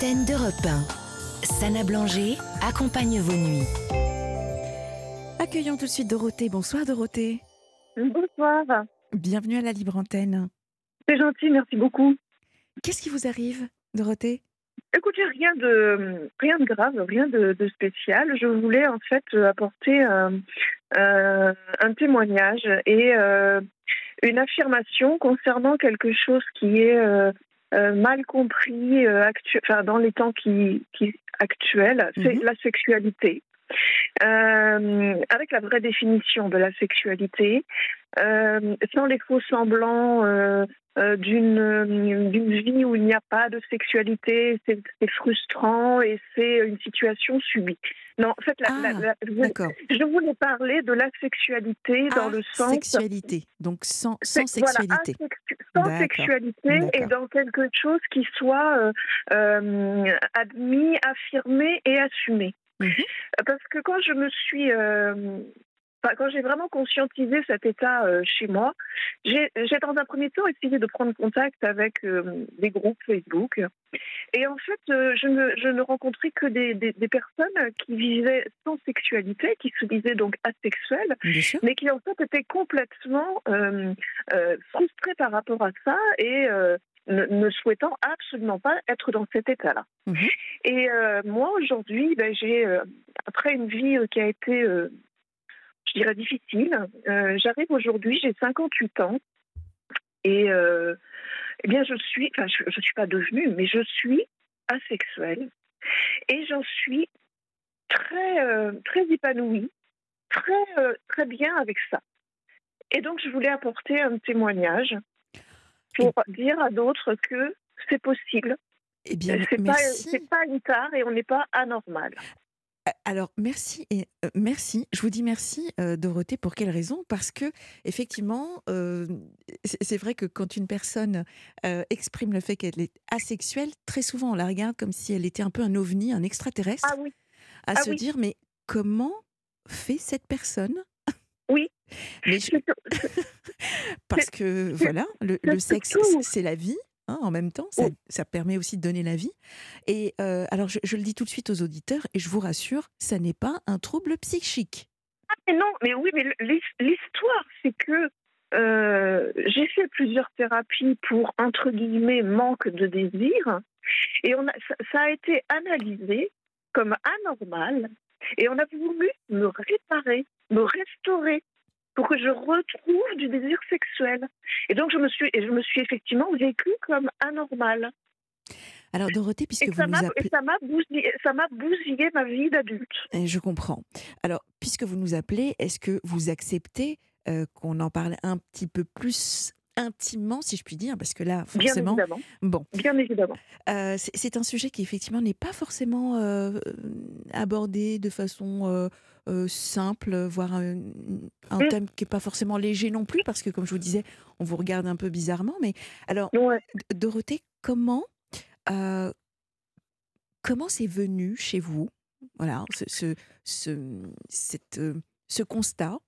l'antenne d'Europe 1. Sana Blanger accompagne vos nuits. Accueillons tout de suite Dorothée. Bonsoir Dorothée. Bonsoir. Bienvenue à la Libre Antenne. C'est gentil, merci beaucoup. Qu'est-ce qui vous arrive, Dorothée? Écoutez, rien de, rien de grave, rien de, de spécial. Je voulais en fait apporter euh, euh, un témoignage et euh, une affirmation concernant quelque chose qui est euh, euh, mal compris euh, actu- enfin, dans les temps qui, qui actuels, c'est Mhm. la sexualité. Euh, avec la vraie définition de la sexualité, euh, sans les faux semblants euh, d'une vie où il n'y a pas de sexualité, c'est frustrant et c'est une situation subie. Non, en fait, la- Ah, la- la- je, voulais parler de la sexualité dans le sens Sexualité. Donc sans, sans c'est- voilà, sexualité. sans sexualité et dans quelque chose qui soit admis, affirmé et assumé. Mhm. Euh, Parce que quand je me suis, euh, quand j'ai vraiment conscientisé cet état euh, chez moi, j'ai dans un premier temps essayé de prendre contact avec euh, des groupes Facebook. Et en fait, euh, je, ne, je ne rencontrais que des, des, des personnes qui vivaient sans sexualité, qui se disaient donc asexuelles, mais qui en fait étaient complètement frustrés par rapport à ça et ne, ne souhaitant absolument pas être dans cet état-là. Mhm. Et euh, moi aujourd'hui, ben, j'ai euh, après une vie euh, qui a été, je dirais difficile, j'arrive aujourd'hui, j'ai 58 ans et eh bien je suis, enfin je, je suis pas devenue, mais je suis asexuelle et j'en suis très très épanouie, très très bien avec ça. Et donc je voulais apporter un témoignage pour dire à d'autres que c'est possible. Eh bien, C'est pas pas une tare et on n'est pas anormal. Euh, Alors, merci et euh, merci. Je vous dis merci, euh, Dorothée. Pour quelle raison? Parce que effectivement, euh, c'est vrai que quand une personne euh, exprime le fait qu'elle est asexuelle, très souvent on la regarde comme si elle était un peu un ovni, un extraterrestre, Ah oui, à ah se oui. dire mais comment fait cette personne? Oui. Mais je- parce que voilà, le, le sexe, c'est la vie. hein, en même temps, ça, permet aussi de donner la vie. Et euh, alors, je, je le dis tout de suite aux auditeurs, et je vous rassure, ça n'est pas un trouble psychique. mais non, mais oui, mais l'his- l'histoire, c'est que euh, j'ai fait plusieurs thérapies pour entre guillemets manque de désir, et on a, ça, ça a été analysé comme anormal, et on a voulu me réparer, me restaurer pour que je retrouve du désir sexuel. Et donc je me suis, je me suis effectivement vécue comme anormal. Alors, Dorothée, puisque Et vous nous et appelez. ça m'a bousillé, ça m'a bousillé ma vie d'adulte. Eh, Je comprends. Alors, puisque vous nous appelez, est-ce que vous acceptez euh, qu'on en parle un petit peu plus intimement, si je puis dire Parce que là, Bien forcément. évidemment. Bon, Bien évidemment. euh, c'est un sujet qui, effectivement, n'est pas forcément euh, abordé de façon. euh, euh, simple, voire un, un Mm. thème qui n'est pas forcément léger non plus, parce que comme je vous disais, on vous regarde un peu bizarrement. Mais alors, Ouais. Dorothée, comment euh, comment c'est venu chez vous Voilà, ce, ce, ce, cette, euh, ce constat?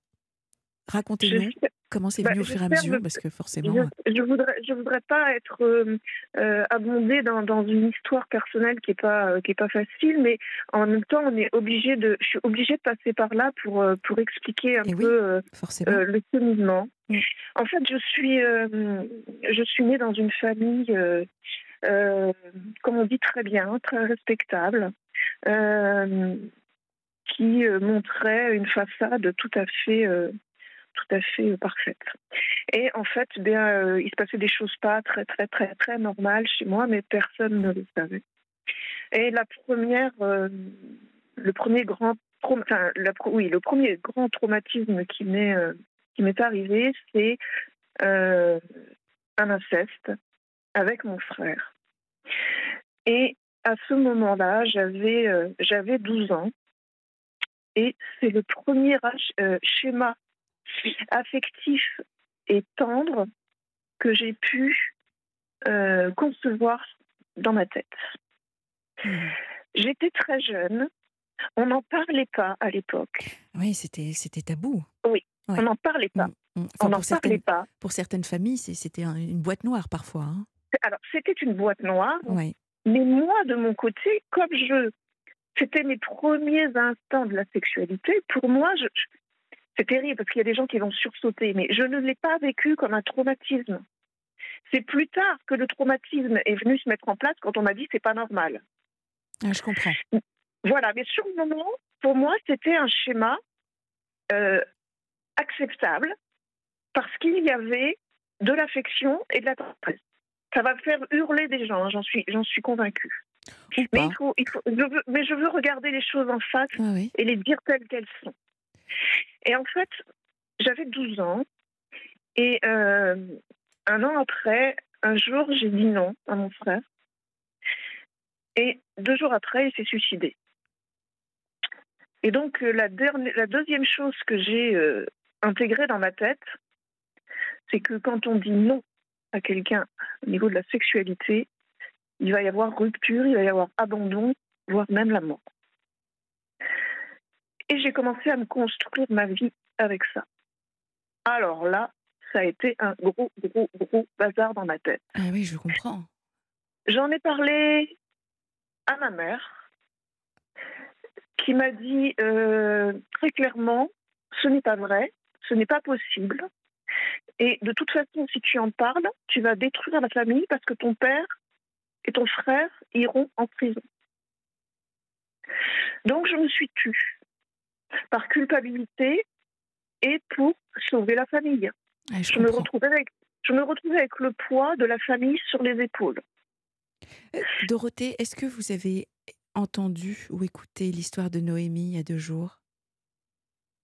Racontez-nous Je- comment c'est bah, venu au fur et à mesure, parce que forcément. Je, je voudrais, je voudrais pas être euh, euh, abondée dans, dans une histoire personnelle qui est pas euh, qui est pas facile, mais en même temps, on est obligé de, je suis obligée de passer par là pour pour expliquer un Eh oui. peu forcément. euh, le cheminement. Mm. En fait, je suis je suis née dans une famille, comme on dit très bien, très respectable. qui montrait une façade tout à fait euh, tout à fait euh, parfaite. Et en fait, bien, euh, il se passait des choses pas très, très, très, très normales chez moi, mais personne ne le savait. Et la première, euh, le premier grand, oui, le premier grand traumatisme qui m'est, qui m'est arrivé, c'est un inceste avec mon frère. Et à ce moment-là, j'avais, j'avais 12 ans. Et c'est le premier schéma affectif et tendre que j'ai pu euh, concevoir dans ma tête. Mhm. J'étais très jeune, on n'en parlait pas à l'époque. Oui, c'était c'était tabou. Oui, Ouais. on n'en parlait pas. Mm, mm. Enfin, on n'en pour, certaines, parlait pas. pour certaines familles, c'était un- une boîte noire parfois. hein. Alors, c'était une boîte noire, Ouais. Mais moi, de mon côté, comme je, c'était mes premiers instants de la sexualité, pour moi, je, c'est terrible parce qu'il y a des gens qui vont sursauter, mais je ne l'ai pas vécu comme un traumatisme. C'est plus tard que le traumatisme est venu se mettre en place quand on m'a dit c'est pas normal. Ah, je comprends. Voilà, mais sur le moment, pour moi, c'était un schéma euh, acceptable parce qu'il y avait de l'affection et de la tendresse. Ça va faire hurler des gens, j'en suis, j'en suis convaincue. Mais, il faut, il faut, je veux, mais je veux regarder les choses en face Ah oui. et les dire telles qu'elles sont. Et en fait, j'avais 12 ans et euh, un an après, un jour, j'ai dit non à mon frère. Et deux jours après, il s'est suicidé. Et donc, euh, la, dernière, la deuxième chose que j'ai euh, intégrée dans ma tête, c'est que quand on dit non à quelqu'un au niveau de la sexualité, il va y avoir rupture, il va y avoir abandon, voire même la mort. Et j'ai commencé à me construire ma vie avec ça. Alors là, ça a été un gros, gros, gros bazar dans ma tête. Ah oui, je comprends. J'en ai parlé à ma mère, qui m'a dit euh, très clairement, ce n'est pas vrai, ce n'est pas possible. Et de toute façon, si tu en parles, tu vas détruire la famille parce que ton père et ton frère iront en prison. Donc je me suis tue par culpabilité et pour sauver la famille. Ah, je Je me, retrouvais avec, je me retrouvais avec le poids de la famille sur les épaules. Euh, Dorothée, est-ce que vous avez entendu ou écouté l'histoire de Noémie il y a deux jours?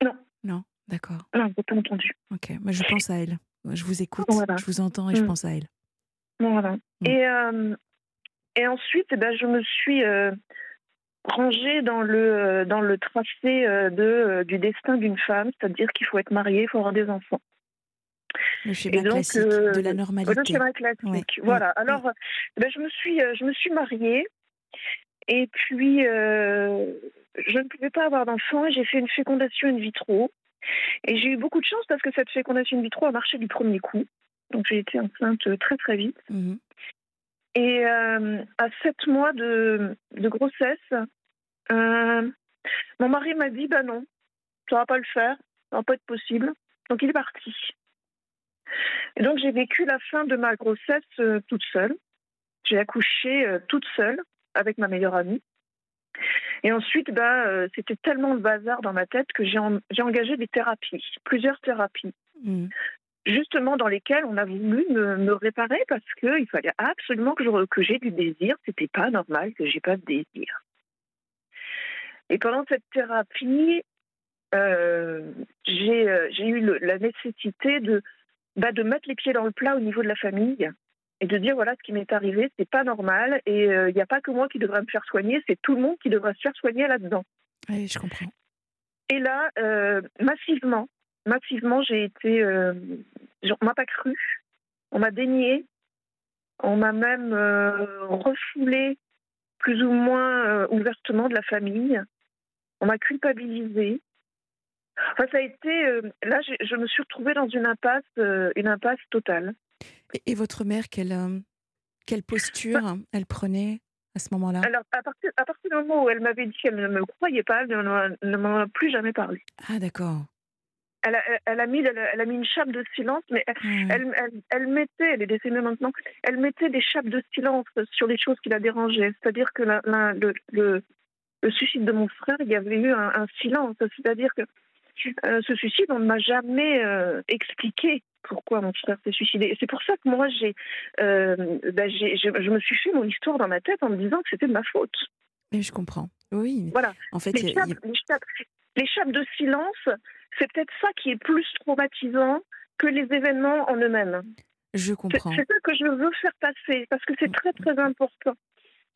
Non. Non D'accord. Non, j'ai pas entendu. Ok. Moi, je pense à elle. Je vous écoute, Voilà. je vous entends et je Mm. pense à elle. Voilà. Mm. Et, euh, et ensuite, eh ben, je me suis euh, rangée dans le, euh, dans le tracé euh, de, euh, du destin d'une femme, c'est-à-dire qu'il faut être marié, il faut avoir des enfants. Le schéma donc, classique euh, de la normalité. le schéma classique. Ouais. Voilà. Alors, ben, je, me suis, je me suis mariée et puis euh, je ne pouvais pas avoir d'enfant et j'ai fait une fécondation in vitro. Et j'ai eu beaucoup de chance parce que cette fécondation in vitro a marché du premier coup. Donc j'ai été enceinte très très vite. Mhm. Et euh, à sept mois de, grossesse, euh, mon mari m'a dit Bah non, ne vas pas le faire, ça va pas être possible. Donc il est parti. Et donc j'ai vécu la fin de ma grossesse euh, toute seule. J'ai accouché toute seule avec ma meilleure amie. Et ensuite, bah, c'était tellement le bazar dans ma tête que j'ai en- j'ai engagé des thérapies, plusieurs thérapies Mhm. Justement dans lesquelles on a voulu me, me réparer parce qu'il fallait absolument que je- que j'ai du désir. C'était pas normal que j'ai pas de désir. Et pendant cette thérapie, euh, j'ai euh, j'ai eu le- la nécessité de, bah, de mettre les pieds dans le plat au niveau de la famille et de dire voilà ce qui m'est arrivé, c'est pas normal et il n'y a pas que moi qui devrais me faire soigner, c'est tout le monde qui devrait se faire soigner là-dedans. Oui, je comprends. Et là, euh, massivement, massivement, j'ai été. euh, on m'a pas cru, on m'a dénié, on m'a même euh, refoulé plus ou moins euh, ouvertement de la famille, on m'a culpabilisé. Enfin, ça a été. euh, là, je, je me suis retrouvée dans une impasse, une impasse totale. Et, et votre mère, quelle, quelle posture elle prenait à ce moment-là? Alors, à partir, à partir du moment où elle m'avait dit qu'elle ne me croyait pas, elle ne m'en a plus jamais parlé. Ah, d'accord. Elle a, elle a mis, elle a- mis une chape de silence, mais Ah, Elle, elle, elle mettait, elle est décédée maintenant, elle mettait des chapes de silence sur les choses qui la dérangeaient. C'est-à-dire que la- la- le, le, le suicide de mon frère, il y avait eu un, un silence. C'est-à-dire que euh, ce suicide, on ne m'a jamais euh, expliqué pourquoi mon frère s'est suicidé. Et c'est pour ça que moi, j'ai, euh, ben, j'ai- je, je me suis fait mon histoire dans ma tête en me disant que c'était de ma faute. mais je comprends. Oui, Voilà. en fait, Les chapes, les chapes- les chapes de silence, c'est peut-être ça qui est plus traumatisant que les événements en eux-mêmes. je comprends. c'est ça que je veux faire passer, parce que c'est très très important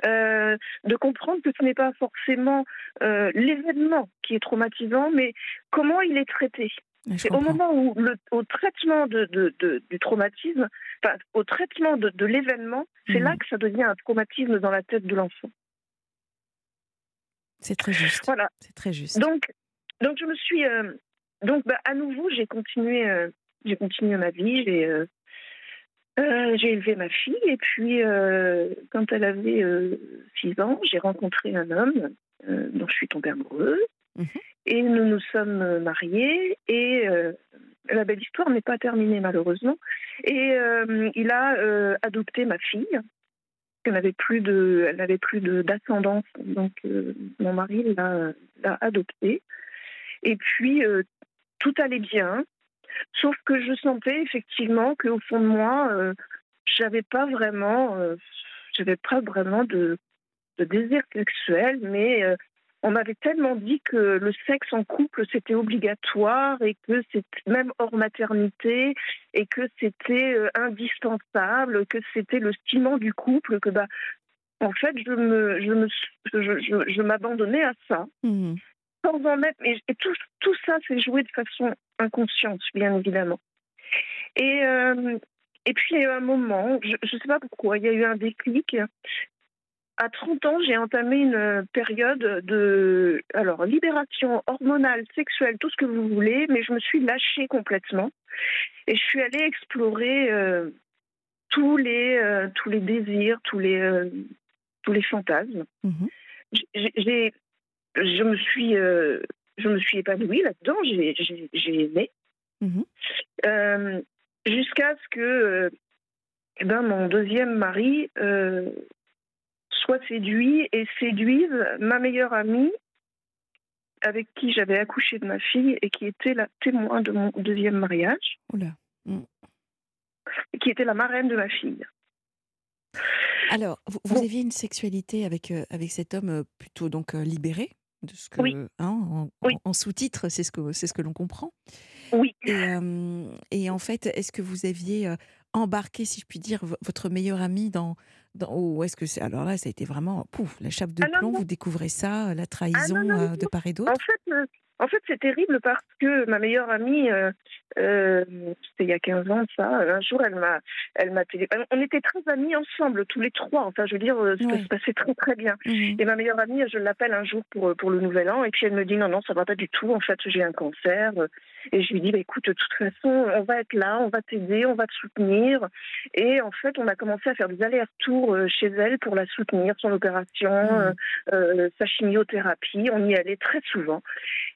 euh, de comprendre que ce n'est pas forcément euh, l'événement qui est traumatisant, mais comment il est traité. C'est au moment où, le, au traitement de, de- de- du traumatisme, enfin, au traitement de, de l'événement, c'est Mhm. là que ça devient un traumatisme dans la tête de l'enfant. C'est très juste. Voilà. C'est très juste. Donc, donc je me suis, euh, donc bah, à nouveau, j'ai continué, euh, j'ai continué ma vie. J'ai, euh, j'ai élevé ma fille et puis quand elle avait 6 ans, j'ai rencontré un homme dont je suis tombée amoureuse mhm. et nous nous sommes mariés et la belle histoire n'est pas terminée malheureusement et il a adopté ma fille. Elle n'avait plus de, elle n'avait plus d'ascendance donc mon mari l'a adoptée et puis tout allait bien. Sauf que je sentais effectivement qu'au fond de moi, euh, j'avais pas vraiment, euh, pas vraiment de, désir sexuel, mais euh, on m'avait tellement dit que le sexe en couple c'était obligatoire et que c'était même hors maternité et que c'était indispensable, que c'était le ciment du couple, que bah en fait je me je me je, m'abandonnais à ça. Mmh sans en mettre, et tout, tout ça s'est joué de façon inconsciente, bien évidemment. Et, euh, et puis, il y a eu un moment, je ne sais pas pourquoi, il y a eu un déclic. À 30 ans, j'ai entamé une période de alors libération hormonale, sexuelle, tout ce que vous voulez, mais je me suis lâchée complètement et je suis allée explorer euh, tous les euh, tous les désirs, tous les tous les fantasmes. Mmh j'ai je me suis, euh, je me suis épanouie là-dedans, j'ai aimé. Mhm. Euh, jusqu'à ce que euh, eh ben, mon deuxième mari soit séduit et séduise ma meilleure amie avec qui j'avais accouché de ma fille et qui était la témoin de mon deuxième mariage. Mm. Qui était la marraine de ma fille. Alors, vous, aviez une sexualité avec, avec cet homme plutôt donc libéré? De ce que, hein, en, sous-titre, c'est ce que, c'est ce que l'on comprend. Oui. Et, en fait, est-ce que vous aviez embarqué, si je puis dire, votre meilleur ami dans, dans ou est-ce que c'est alors là, ça a été vraiment pouf, la chape de ah plomb, vous découvrez ça, la ah trahison de part et d'autre? En fait, en fait, c'est terrible parce que ma meilleure amie, euh, euh, c'était il y a 15 ans, ça, un jour, elle m'a, elle m'a téléphoné. On était très amis ensemble, tous les trois. Enfin, je veux dire, euh, ça se passait très, très bien. Mhm. Et ma meilleure amie, je l'appelle un jour pour, pour le nouvel an, et puis elle me dit non, non, ça va pas du tout. En fait, j'ai un cancer. Et je lui dis, bah, écoute, de toute façon, on va être là, on va t'aider, on va te soutenir. Et en fait, on a commencé à faire des allers-retours chez elle pour la soutenir, son opération, mhm. sa chimiothérapie. On y allait très souvent.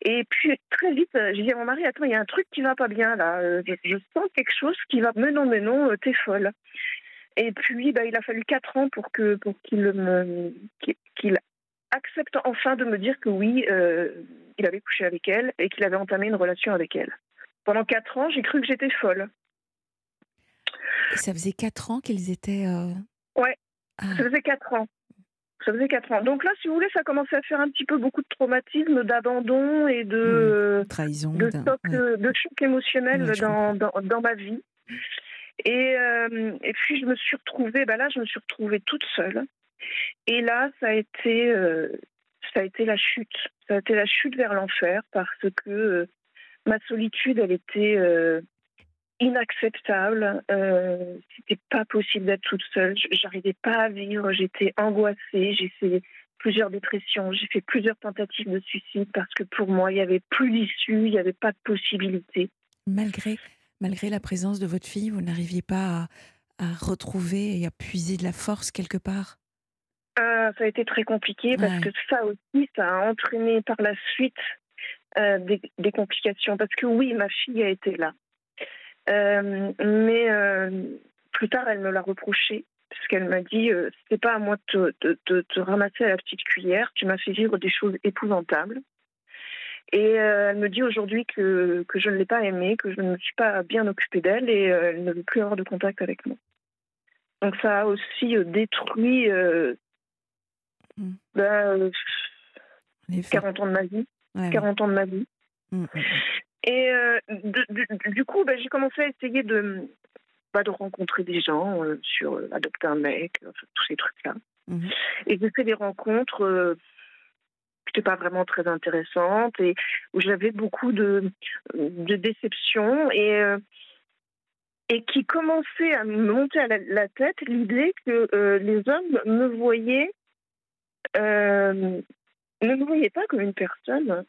Et puis très vite, euh, j'ai dit à mon mari, attends, il y a un truc qui va pas bien là. Euh, je, sens quelque chose qui va, mais non, mais non, euh, t'es folle. Et puis, bah, il a fallu quatre ans pour que pour qu'il me qu'il accepte enfin de me dire que oui, il avait couché avec elle et qu'il avait entamé une relation avec elle. Pendant quatre ans, j'ai cru que j'étais folle. Et ça faisait quatre ans qu'ils étaient. Ouais, ah. ça faisait quatre ans. Ça faisait 4 ans. Donc là, si vous voulez, ça commençait à faire un petit peu beaucoup de traumatisme, d'abandon et de mmh. trahison, de, de, choc émotionnel dans, dans, ma vie. Et, euh, et puis je me suis retrouvée, bah là, je me suis retrouvée toute seule. Et là, ça a été, euh, ça a été la chute. Ça a été la chute vers l'enfer parce que euh, ma solitude, elle était inacceptable. Euh, C'était pas possible d'être toute seule. J'arrivais pas à vivre. J'étais angoissée. J'ai fait plusieurs dépressions. J'ai fait plusieurs tentatives de suicide parce que pour moi, il n'y avait plus d'issue. Il n'y avait pas de possibilité. Malgré, malgré la présence de votre fille, vous n'arriviez pas à, retrouver et à puiser de la force quelque part? Euh, Ça a été très compliqué parce que ça aussi, ça a entraîné par la suite euh, des, des, complications. Parce que oui, ma fille a été là. Euh, mais euh, plus tard, elle me l'a reproché parce qu'elle m'a dit c'était pas à moi de te, ramasser à la petite cuillère, tu m'as fait vivre des choses épouvantables. Et elle me dit aujourd'hui que, que je ne l'ai pas aimée, que je ne me suis pas bien occupée d'elle et elle ne veut plus avoir de contact avec moi. Donc ça a aussi détruit 40 mm. ans de ma vie. 40 ans de ma vie. Mm, mm, et euh, du, coup, bah, j'ai commencé à essayer de, bah, de rencontrer des gens euh, sur euh, adopter un mec, tous ces trucs-là. Mhm. Et j'ai fait des rencontres qui n'étaient pas vraiment très intéressantes et où j'avais beaucoup de, de déceptions et, et qui commençaient à me monter à la, tête l'idée que les hommes me voyaient, ne me voyaient pas comme une personne,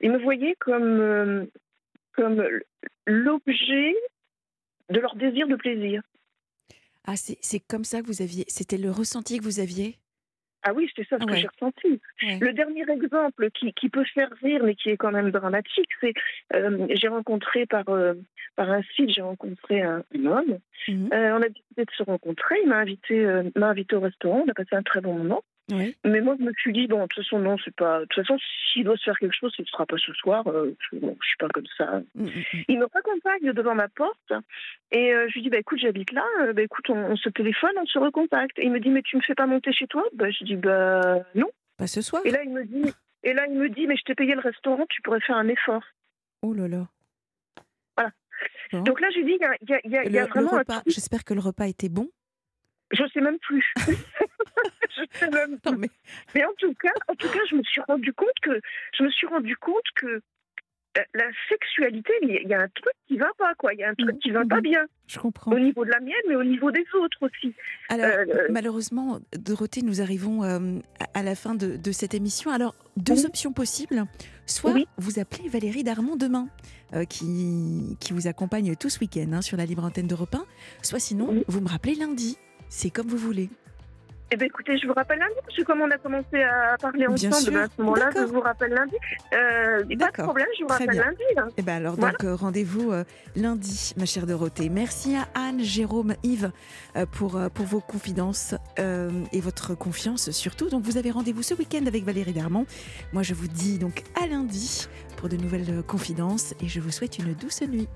ils me voyaient comme, euh, comme l'objet de leur désir de plaisir. Ah, c'est c'est comme ça que vous aviez c'était le ressenti que vous aviez? Ah oui, c'était ça ce que j'ai ressenti. Ouais. Le dernier exemple qui, qui peut faire rire, mais qui est quand même dramatique, c'est euh, j'ai rencontré par, euh, par un site, j'ai rencontré un, un homme. Euh, on a décidé de se rencontrer. Il m'a invité, euh, m'a invité au restaurant. On a passé un très bon moment. Oui. Mais moi, je me suis dit bon, de toute façon, non, c'est pas. De toute façon, s'il doit se faire quelque chose, ce ne sera pas ce soir. Euh, je, bon, je suis pas comme ça. Mmh. Il me raccompagne devant ma porte et euh, je lui dis bah écoute j'habite là, euh, bah écoute on, on se téléphone, on se recontacte. Et il me dit mais tu me fais pas monter chez toi? Bah je dis bah non. Pas ce soir? Et là il me dit et là il me dit mais je t'ai payé le restaurant, tu pourrais faire un effort. Oh là là. Voilà. Bon. Donc là il y a, il y a- il y a- il y a Le vraiment j'espère que le repas était bon? Je sais même plus. je sais même Non plus. mais Mais en tout cas en tout cas je me suis rendu compte que je me suis rendu compte que euh, la sexualité, il y a- un truc qui va pas, quoi. Il y a un truc qui va pas mhm. bien. je comprends. Au niveau de la mienne, mais au niveau des autres aussi. Alors, Euh, malheureusement, Dorothée, nous arrivons euh, à la fin de, de cette émission. Alors, deux Oui. options possibles. Soit Oui. vous appelez Valérie Darmon demain, euh, qui, qui vous accompagne tout ce week-end hein, sur la libre antenne d'Europe 1. Soit sinon, Oui. vous me rappelez lundi. C'est comme vous voulez. Eh bien, écoutez, je vous rappelle lundi, parce que comme on a commencé à parler Bien ensemble, ben, à ce moment-là, je vous rappelle lundi. Euh, pas de problème, je vous Très rappelle bien. lundi. hein. Eh ben alors, Voilà. donc, euh, rendez-vous euh, lundi, ma chère Dorothée. Merci à Anne, Jérôme, Yves euh, pour, pour vos confidences et votre confiance surtout. Donc, vous avez rendez-vous ce week-end avec Valérie Darmon. Moi, je vous dis donc à lundi pour de nouvelles confidences et je vous souhaite une douce nuit.